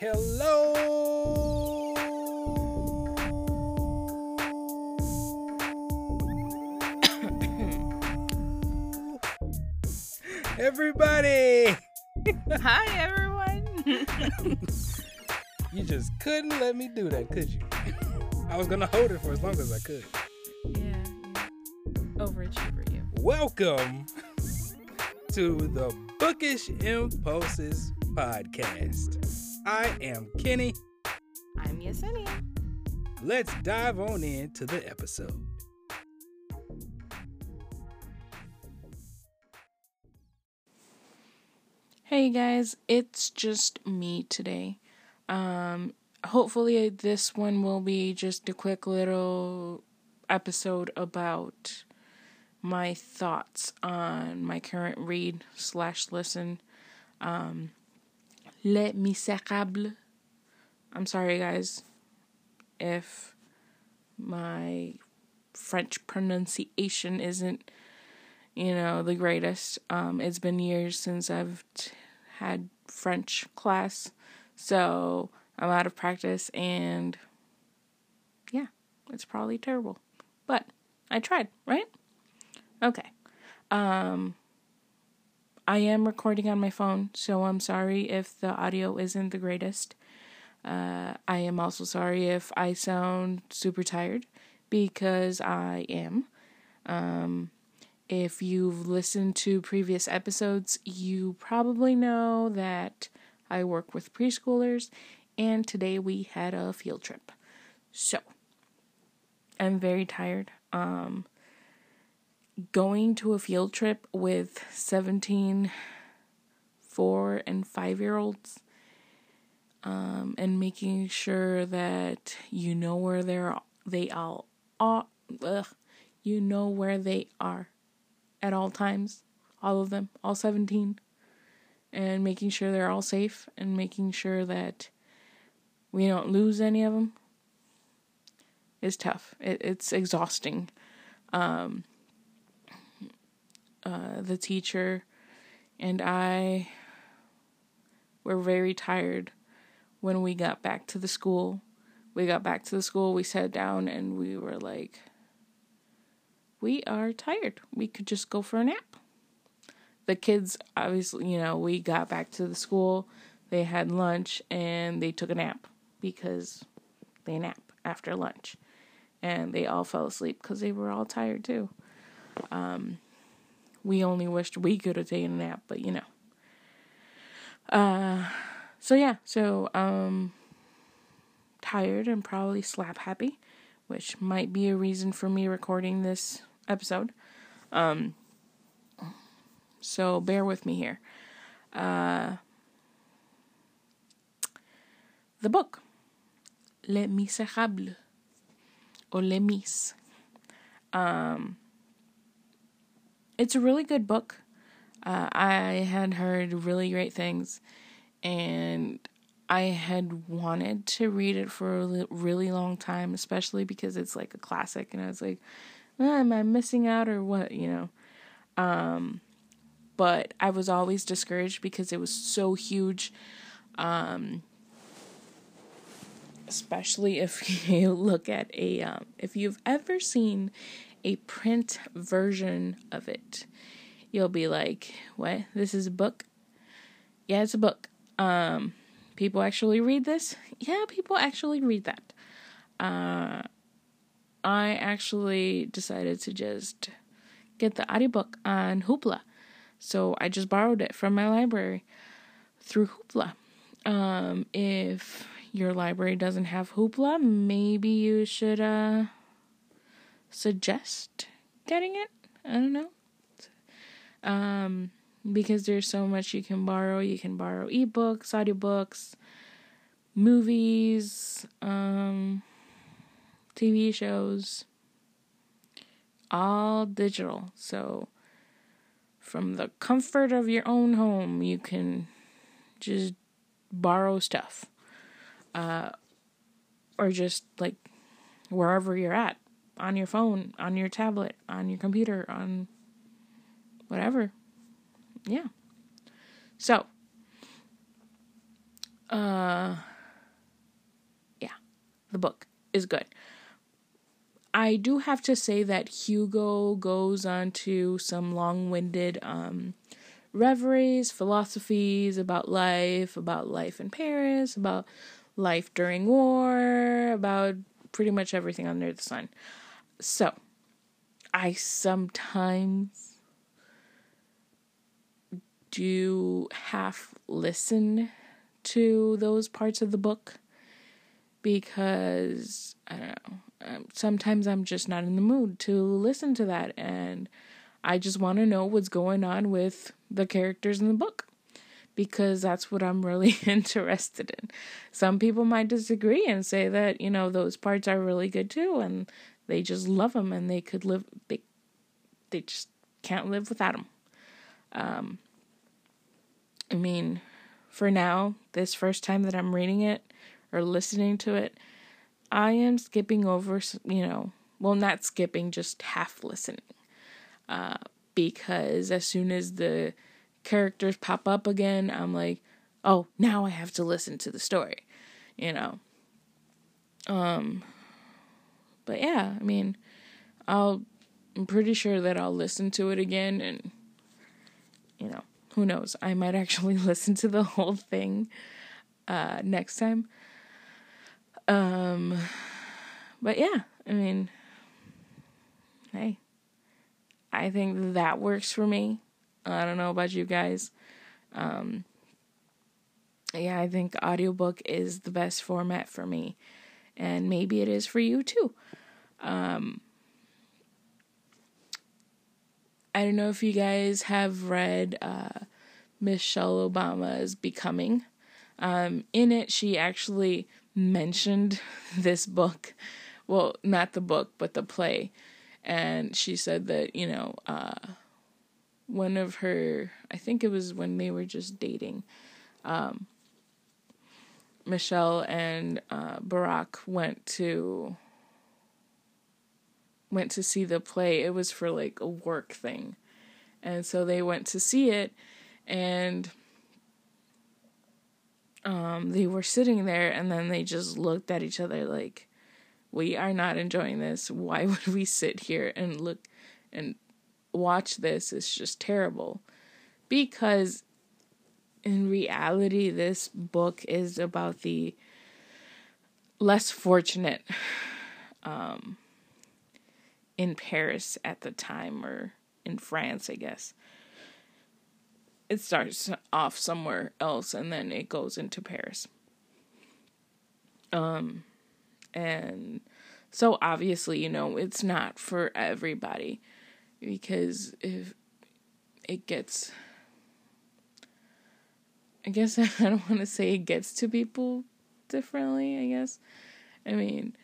Hello, everybody. Hi, everyone. You just couldn't let me do that, could you? I was gonna hold it for as long as I could. yeah, overachiever, you. Welcome to the Bookish Impulses podcast. I am Kenny. I'm Yesenia. Let's dive on into the episode. Hey guys, it's just me today. Um, hopefully this one will be just a quick little episode about my thoughts on my current read slash listen. Um, Les Miserables. I'm sorry, guys, if my French pronunciation isn't, you know, the greatest. Um, it's been years since I've t- had French class, so I'm out of practice, and yeah, it's probably terrible. But I tried, right? Okay. Um, I am recording on my phone, so I'm sorry if the audio isn't the greatest. Uh, I am also sorry if I sound super tired because I am. Um, if you've listened to previous episodes, you probably know that I work with preschoolers, and today we had a field trip. So, I'm very tired. Um, going to a field trip with 17 four and five year olds um, and making sure that you know where they're they all are ugh, you know where they are at all times all of them all 17 and making sure they're all safe and making sure that we don't lose any of them is tough. It, it's exhausting. Um, uh, the teacher and i were very tired when we got back to the school. We got back to the school, we sat down, and we were like, we are tired. We could just go for a nap. The kids, obviously, you know, we got back to the school, they had lunch, and they took a nap because they nap after lunch. And they all fell asleep because they were all tired too. Um, we only wished we could have taken a nap, but you know. Uh, so yeah, so um tired and probably slap happy, which might be a reason for me recording this episode. Um so bear with me here. Uh the book Les Miserables or Les Mis. Um it's a really good book. Uh, I had heard really great things, and I had wanted to read it for a really long time, especially because it's like a classic, and I was like, oh, "Am I missing out or what?" You know. Um, but I was always discouraged because it was so huge. Um, especially if you look at a um, if you've ever seen a print version of it you'll be like, "What? This is a book?" Yeah, it's a book. Um, people actually read this? Yeah, people actually read that. Uh, I actually decided to just get the audiobook on Hoopla. So I just borrowed it from my library through Hoopla. Um, if your library doesn't have Hoopla, maybe you should uh suggest getting it. I don't know um, because there's so much you can borrow. You can borrow ebooks, audiobooks, movies, um, TV shows, all digital. So, from the comfort of your own home, you can just borrow stuff. Uh, or just like wherever you're at on your phone, on your tablet, on your computer, on whatever. Yeah. So, Uh, yeah, the book is good. I do have to say that Hugo goes on to some long winded um, reveries, philosophies about life, about life in Paris, about life during war, about pretty much everything under the sun. So, I sometimes do half listen to those parts of the book because I don't know. Um, sometimes I'm just not in the mood to listen to that, and I just want to know what's going on with the characters in the book because that's what I'm really interested in. Some people might disagree and say that, you know, those parts are really good too and they just love them and they could live they they just can't live without them. Um I mean, for now, this first time that I'm reading it or listening to it, I am skipping over, you know, well, not skipping, just half listening. Uh, because as soon as the characters pop up again, I'm like, oh, now I have to listen to the story, you know. Um, but yeah, I mean, I'll, I'm pretty sure that I'll listen to it again, and you know, who knows? I might actually listen to the whole thing uh, next time. Um, but yeah, I mean, hey, I think that works for me. I don't know about you guys. Um, yeah, I think audiobook is the best format for me. And maybe it is for you too. Um, I don't know if you guys have read uh, Michelle Obama's Becoming. Um, in it, she actually mentioned this book. Well, not the book, but the play. And she said that, you know, uh, one of her, I think it was when they were just dating, um, Michelle and uh, Barack went to went to see the play. It was for like a work thing. And so they went to see it and um, they were sitting there and then they just looked at each other like we are not enjoying this. Why would we sit here and look and watch this? It's just terrible. Because in reality, this book is about the less fortunate um, in Paris at the time, or in France, I guess. It starts off somewhere else and then it goes into Paris. Um, and so obviously, you know, it's not for everybody because if it gets I guess I don't want to say it gets to people differently, I guess. I mean,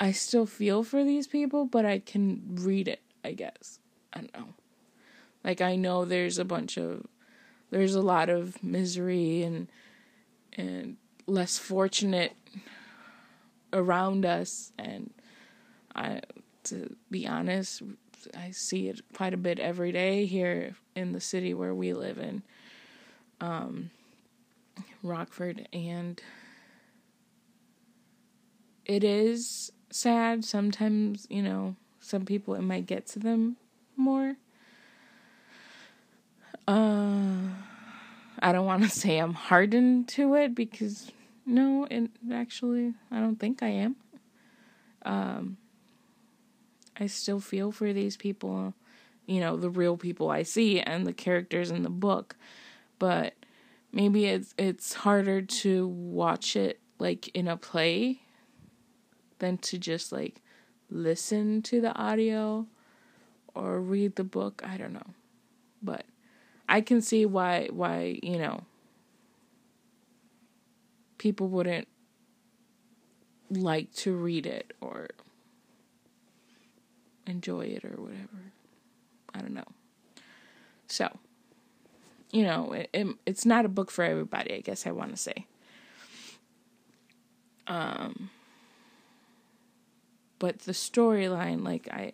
I still feel for these people, but I can read it, I guess. I don't know. Like I know there's a bunch of there's a lot of misery and and less fortunate around us and I to be honest, I see it quite a bit every day here in the city where we live in um, Rockford, and it is sad. Sometimes, you know, some people it might get to them more. Uh, I don't want to say I'm hardened to it because no, it actually I don't think I am. Um, I still feel for these people, you know, the real people I see and the characters in the book but maybe it's it's harder to watch it like in a play than to just like listen to the audio or read the book. I don't know. But I can see why why, you know, people wouldn't like to read it or enjoy it or whatever. I don't know. So, you know, it, it, it's not a book for everybody, I guess I want to say. Um, but the storyline, like I,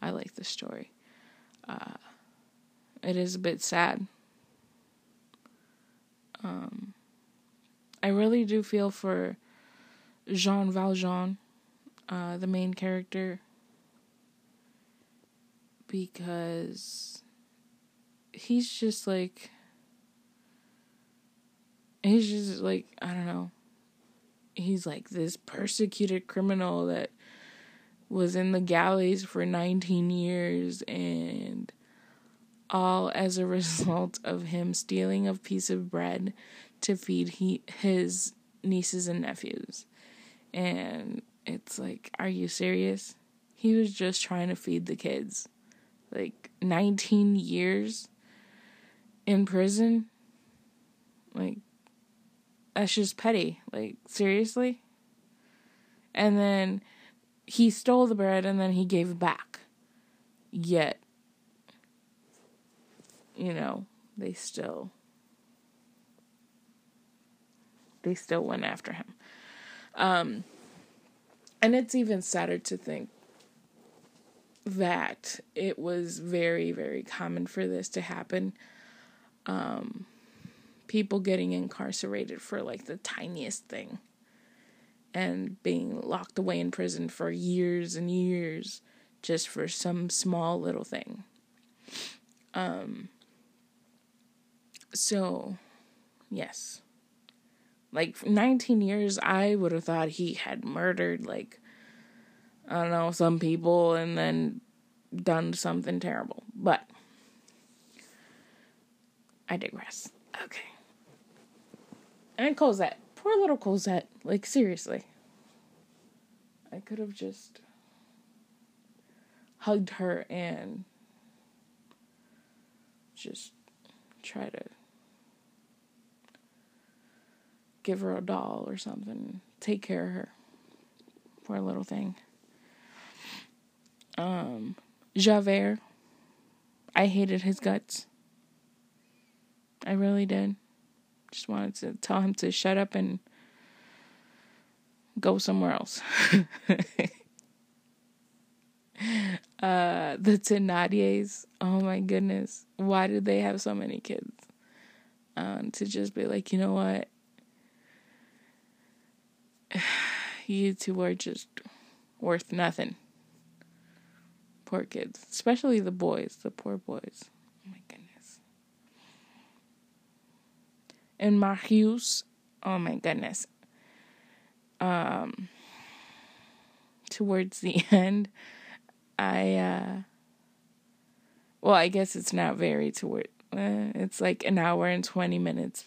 I like the story. Uh, it is a bit sad. Um, I really do feel for Jean Valjean, uh, the main character, because he's just like he's just like I don't know. He's like this persecuted criminal that was in the galleys for 19 years and all as a result of him stealing a piece of bread to feed he, his nieces and nephews. And it's like, are you serious? He was just trying to feed the kids. Like 19 years in prison? Like, that's just petty. Like, seriously? And then he stole the bread and then he gave it back. Yet, you know, they still they still went after him. Um and it's even sadder to think that it was very very common for this to happen. Um people getting incarcerated for like the tiniest thing and being locked away in prison for years and years just for some small little thing. Um so yes. Like 19 years I would have thought he had murdered like I don't know some people and then done something terrible. But I digress. Okay. And Cosette Poor little Cosette. Like, seriously. I could have just hugged her and just try to give her a doll or something, take care of her. Poor little thing. Um, Javert, I hated his guts. I really did. Just wanted to tell him to shut up and go somewhere else. uh, the Thénardiers, oh my goodness, why did they have so many kids? Um, to just be like, you know what? you two are just worth nothing. Poor kids, especially the boys, the poor boys. And Marius. Oh my goodness. Um, towards the end, I, uh, well, I guess it's not very toward, uh, it's like an hour and 20 minutes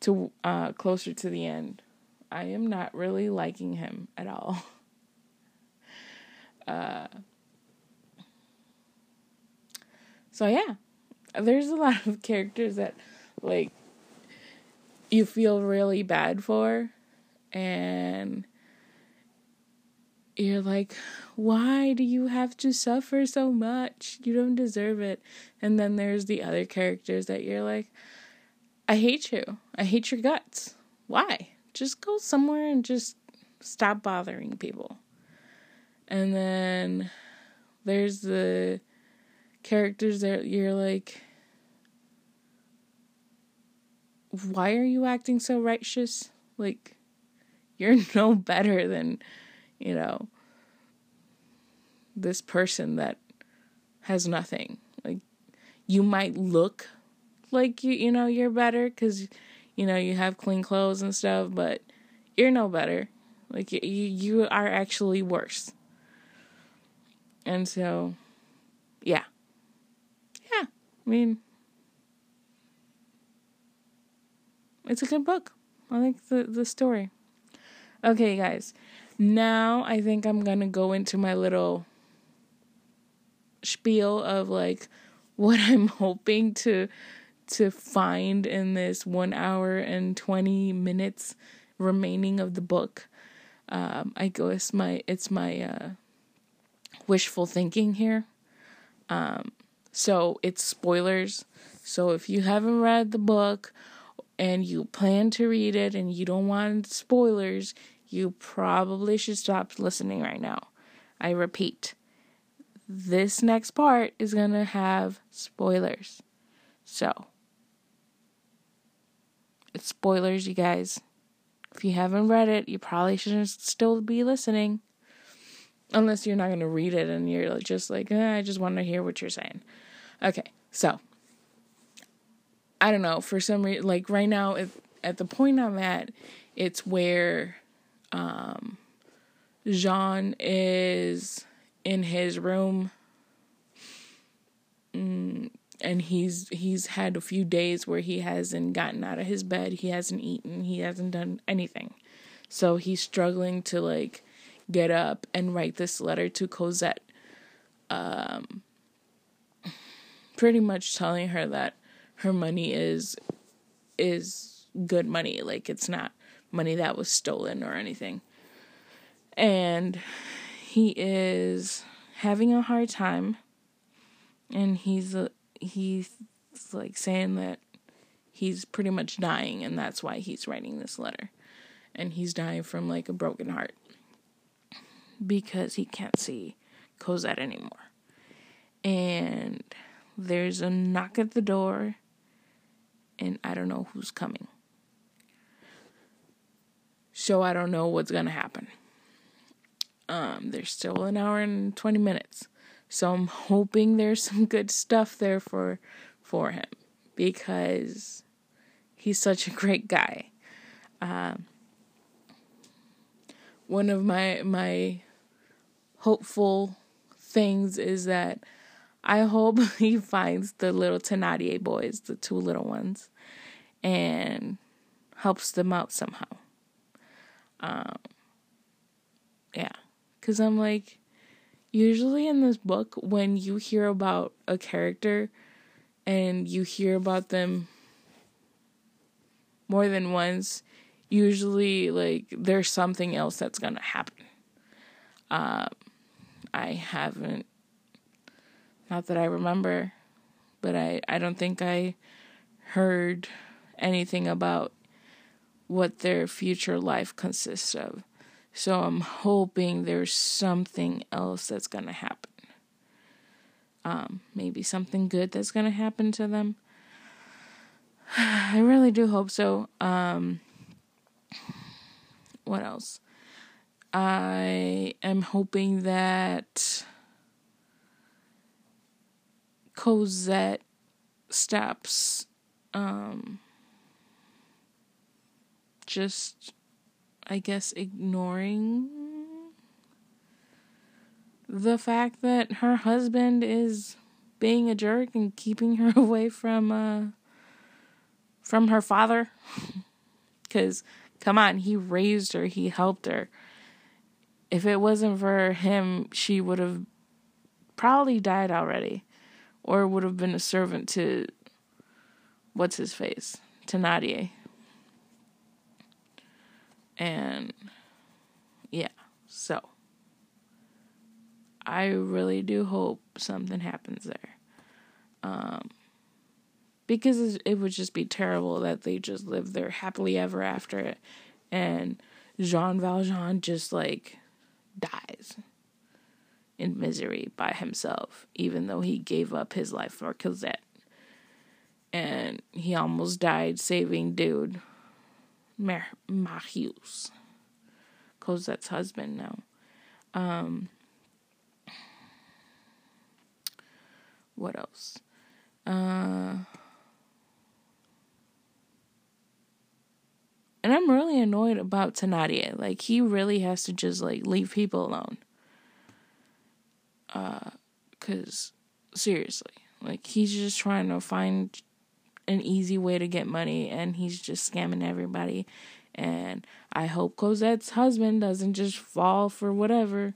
to, uh, closer to the end. I am not really liking him at all. Uh, so yeah, there's a lot of characters that, like, you feel really bad for and you're like why do you have to suffer so much? You don't deserve it. And then there's the other characters that you're like i hate you. I hate your guts. Why? Just go somewhere and just stop bothering people. And then there's the characters that you're like why are you acting so righteous? Like, you're no better than, you know, this person that has nothing. Like, you might look like you, you know, you're better because, you know, you have clean clothes and stuff, but you're no better. Like, you, you are actually worse. And so, yeah. Yeah. I mean, It's a good book. I like the, the story. Okay, guys. Now I think I'm going to go into my little spiel of like what I'm hoping to to find in this 1 hour and 20 minutes remaining of the book. Um, I guess my it's my uh, wishful thinking here. Um, so it's spoilers. So if you haven't read the book and you plan to read it and you don't want spoilers, you probably should stop listening right now. I repeat, this next part is going to have spoilers. So, it's spoilers, you guys. If you haven't read it, you probably should still be listening. Unless you're not going to read it and you're just like, eh, I just want to hear what you're saying. Okay, so I don't know. For some reason, like right now, if, at the point I'm at, it's where um, Jean is in his room. Mm, and he's he's had a few days where he hasn't gotten out of his bed, he hasn't eaten, he hasn't done anything. So he's struggling to like get up and write this letter to Cosette. Um pretty much telling her that her money is is good money, like it's not money that was stolen or anything. And he is having a hard time and he's a he's like saying that he's pretty much dying and that's why he's writing this letter. And he's dying from like a broken heart because he can't see Cosette anymore. And there's a knock at the door and I don't know who's coming. So I don't know what's going to happen. Um, there's still an hour and 20 minutes. So I'm hoping there's some good stuff there for for him because he's such a great guy. Um, one of my my hopeful things is that I hope he finds the little Thénardier boys, the two little ones, and helps them out somehow. Um, yeah, because I'm like, usually in this book, when you hear about a character and you hear about them more than once, usually like there's something else that's gonna happen. Um, I haven't, not that I remember, but I I don't think I heard anything about what their future life consists of. So I'm hoping there's something else that's going to happen. Um, maybe something good that's going to happen to them. I really do hope so. Um, what else? I am hoping that Cosette stops um, just I guess, ignoring the fact that her husband is being a jerk and keeping her away from uh from her father. Cuz come on he raised her he helped her. If it wasn't for him she would have probably died already or would have been a servant to what's his face? Thénardier and yeah, so I really do hope something happens there. Um, because it would just be terrible that they just live there happily ever after and Jean Valjean just like dies in misery by himself, even though he gave up his life for Cosette. And he almost died saving dude Mar- Marius, Cosette's husband now. Um, what else? Uh, and I'm really annoyed about Thénardier. Like he really has to just like leave people alone. Uh, cause seriously, like he's just trying to find an easy way to get money and he's just scamming everybody. And I hope Cosette's husband doesn't just fall for whatever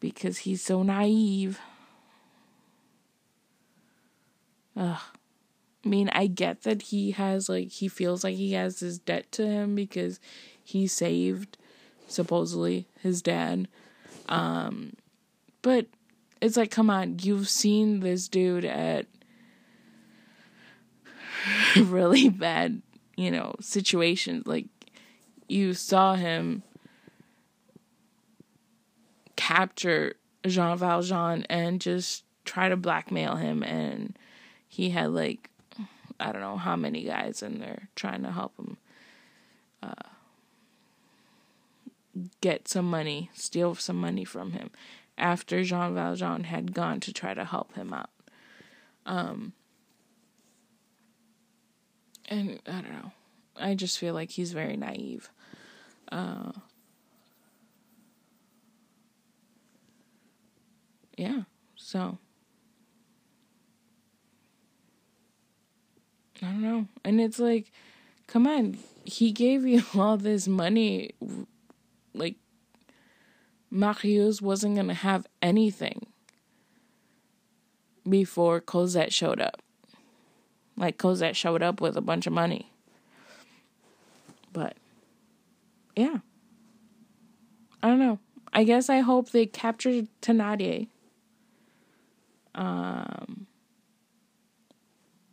because he's so naive. Ugh. I mean, I get that he has, like, he feels like he has this debt to him because he saved, supposedly, his dad. Um, but it's like, come on, you've seen this dude at really bad, you know, situations. Like you saw him capture Jean Valjean and just try to blackmail him and he had like I don't know how many guys in there trying to help him. Uh, get some money, steal some money from him after Jean Valjean had gone to try to help him out. Um, and I don't know. I just feel like he's very naive. Uh, yeah, so I don't know. And it's like, come on, he gave you all this money. Like, Marius wasn't going to have anything before Cosette showed up. Like, Cosette showed up with a bunch of money. But, yeah. I don't know. I guess I hope they captured Thénardier. Um,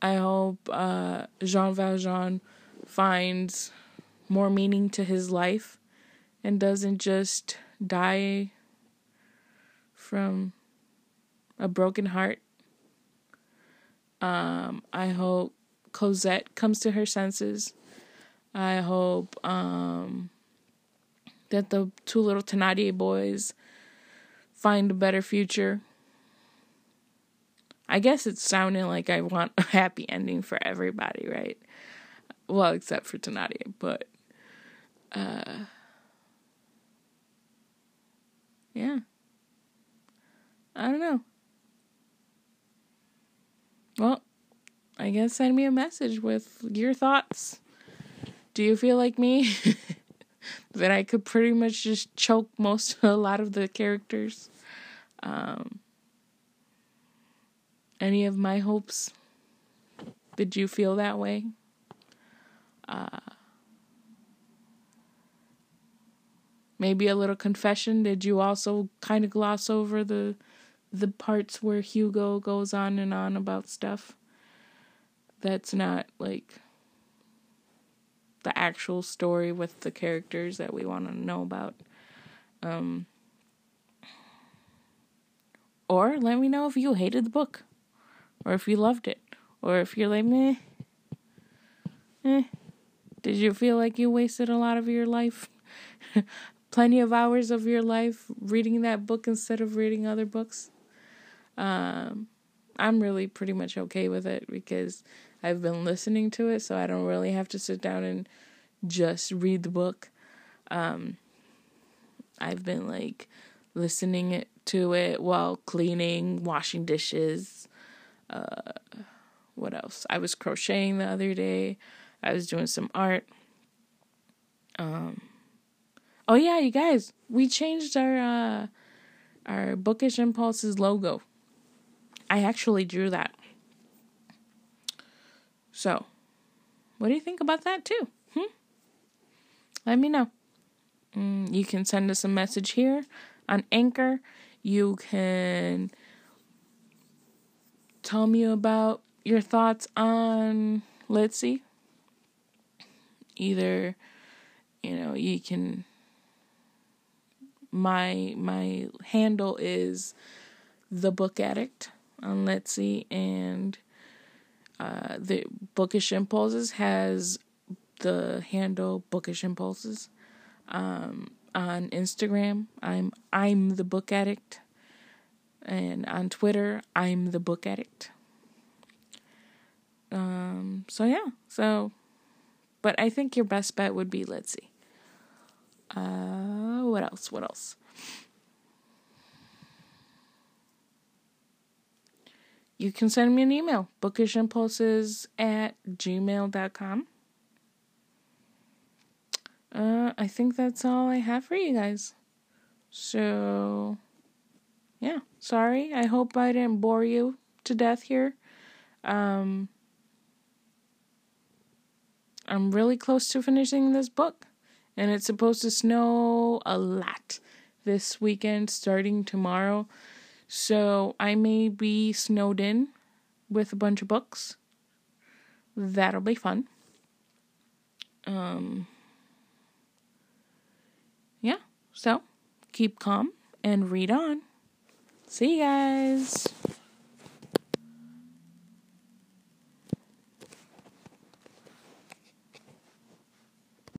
I hope uh, Jean Valjean finds more meaning to his life and doesn't just die from a broken heart. Um, I hope Cosette comes to her senses. I hope um, that the two little Thénardier boys find a better future. I guess it's sounding like I want a happy ending for everybody, right? Well, except for Thénardier, but uh yeah. I don't know. Well, I guess send me a message with your thoughts. Do you feel like me? that I could pretty much just choke most a lot of the characters. Um, any of my hopes? Did you feel that way? Uh, maybe a little confession. Did you also kind of gloss over the the parts where Hugo goes on and on about stuff that's not like the actual story with the characters that we want to know about? Um, or let me know if you hated the book, or if you loved it, or if you're like meh. Eh. Did you feel like you wasted a lot of your life? Plenty of hours of your life reading that book instead of reading other books? Um, I'm really pretty much okay with it because I've been listening to it, so I don't really have to sit down and just read the book. Um, I've been like listening to it while cleaning, washing dishes. Uh, what else? I was crocheting the other day. I was doing some art. Um Oh yeah, you guys, we changed our uh our Bookish Impulses logo. I actually drew that. So, what do you think about that too? Hmm? Let me know. Mm, you can send us a message here on Anchor. You can tell me about your thoughts on Litsy either you know you can my my handle is the book addict on Litsy and uh, the bookish impulses has the handle bookish impulses um, on instagram i'm i'm the book addict and on twitter i'm the book addict um so yeah so but I think your best bet would be Litsy. Uh, what else? What else? You can send me an email, bookishimpulses at gmail.com. Uh, I think that's all I have for you guys. So, yeah, sorry. I hope I didn't bore you to death here. Um, I'm really close to finishing this book. And it's supposed to snow a lot this weekend, starting tomorrow. So I may be snowed in with a bunch of books. That'll be fun. Um, yeah, so keep calm and read on. See you guys.